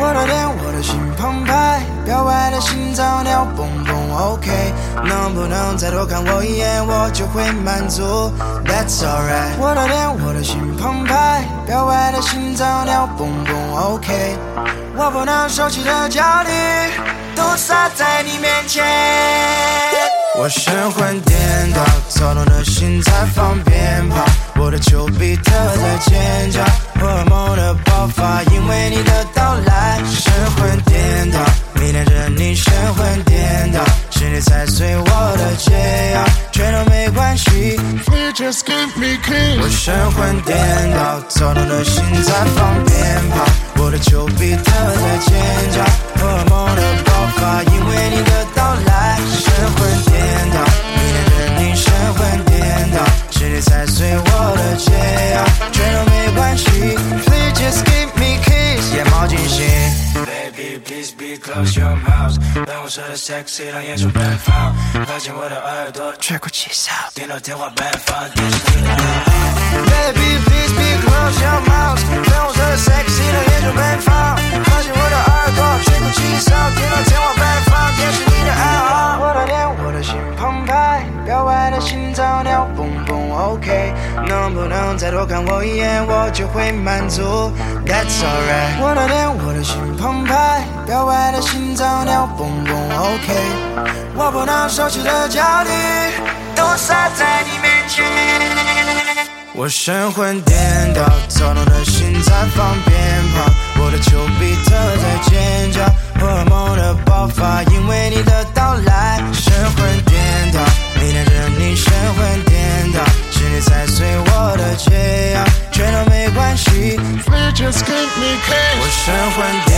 我的脸，我的心澎湃，表白的心脏跳蹦蹦，OK。能不能再多看我一眼，我就会满足，That's alright。我的脸，我的心澎湃，表白的心脏跳蹦蹦，OK。我不能收起的焦虑，都洒在你面前。我神魂颠倒，躁动的心在放鞭炮，我的丘比特在尖叫。Just give me keys. 我神魂颠倒，躁动的心在放鞭炮，我的丘比特在尖叫，荷尔蒙的 please be close your mouth。当我说的 sexy 让眼球奔放，发现我的耳朵吹口气哨。听到天花板放电视机的暗号。Baby, please be close your mouth。当我说的 sexy 的眼球奔放，发现我的耳朵吹口气哨，听到天花板放电视里的暗号。我的脸，我的心澎湃，表白的心脏跳蹦蹦，OK，能不能再多看我一眼，我就会满足，That's alright。我的脸，我的心澎，心脏跳蹦蹦，OK。我不能收起的焦虑，都撒在你面前。我神魂颠倒，躁动的心在放鞭炮，我的丘比特在尖叫，荷尔蒙的爆发，因为你的到来。神魂颠倒，迷恋着你，神魂颠倒，是你踩碎我的解药，全都没关系。We just keep me c a s e 我神魂颠。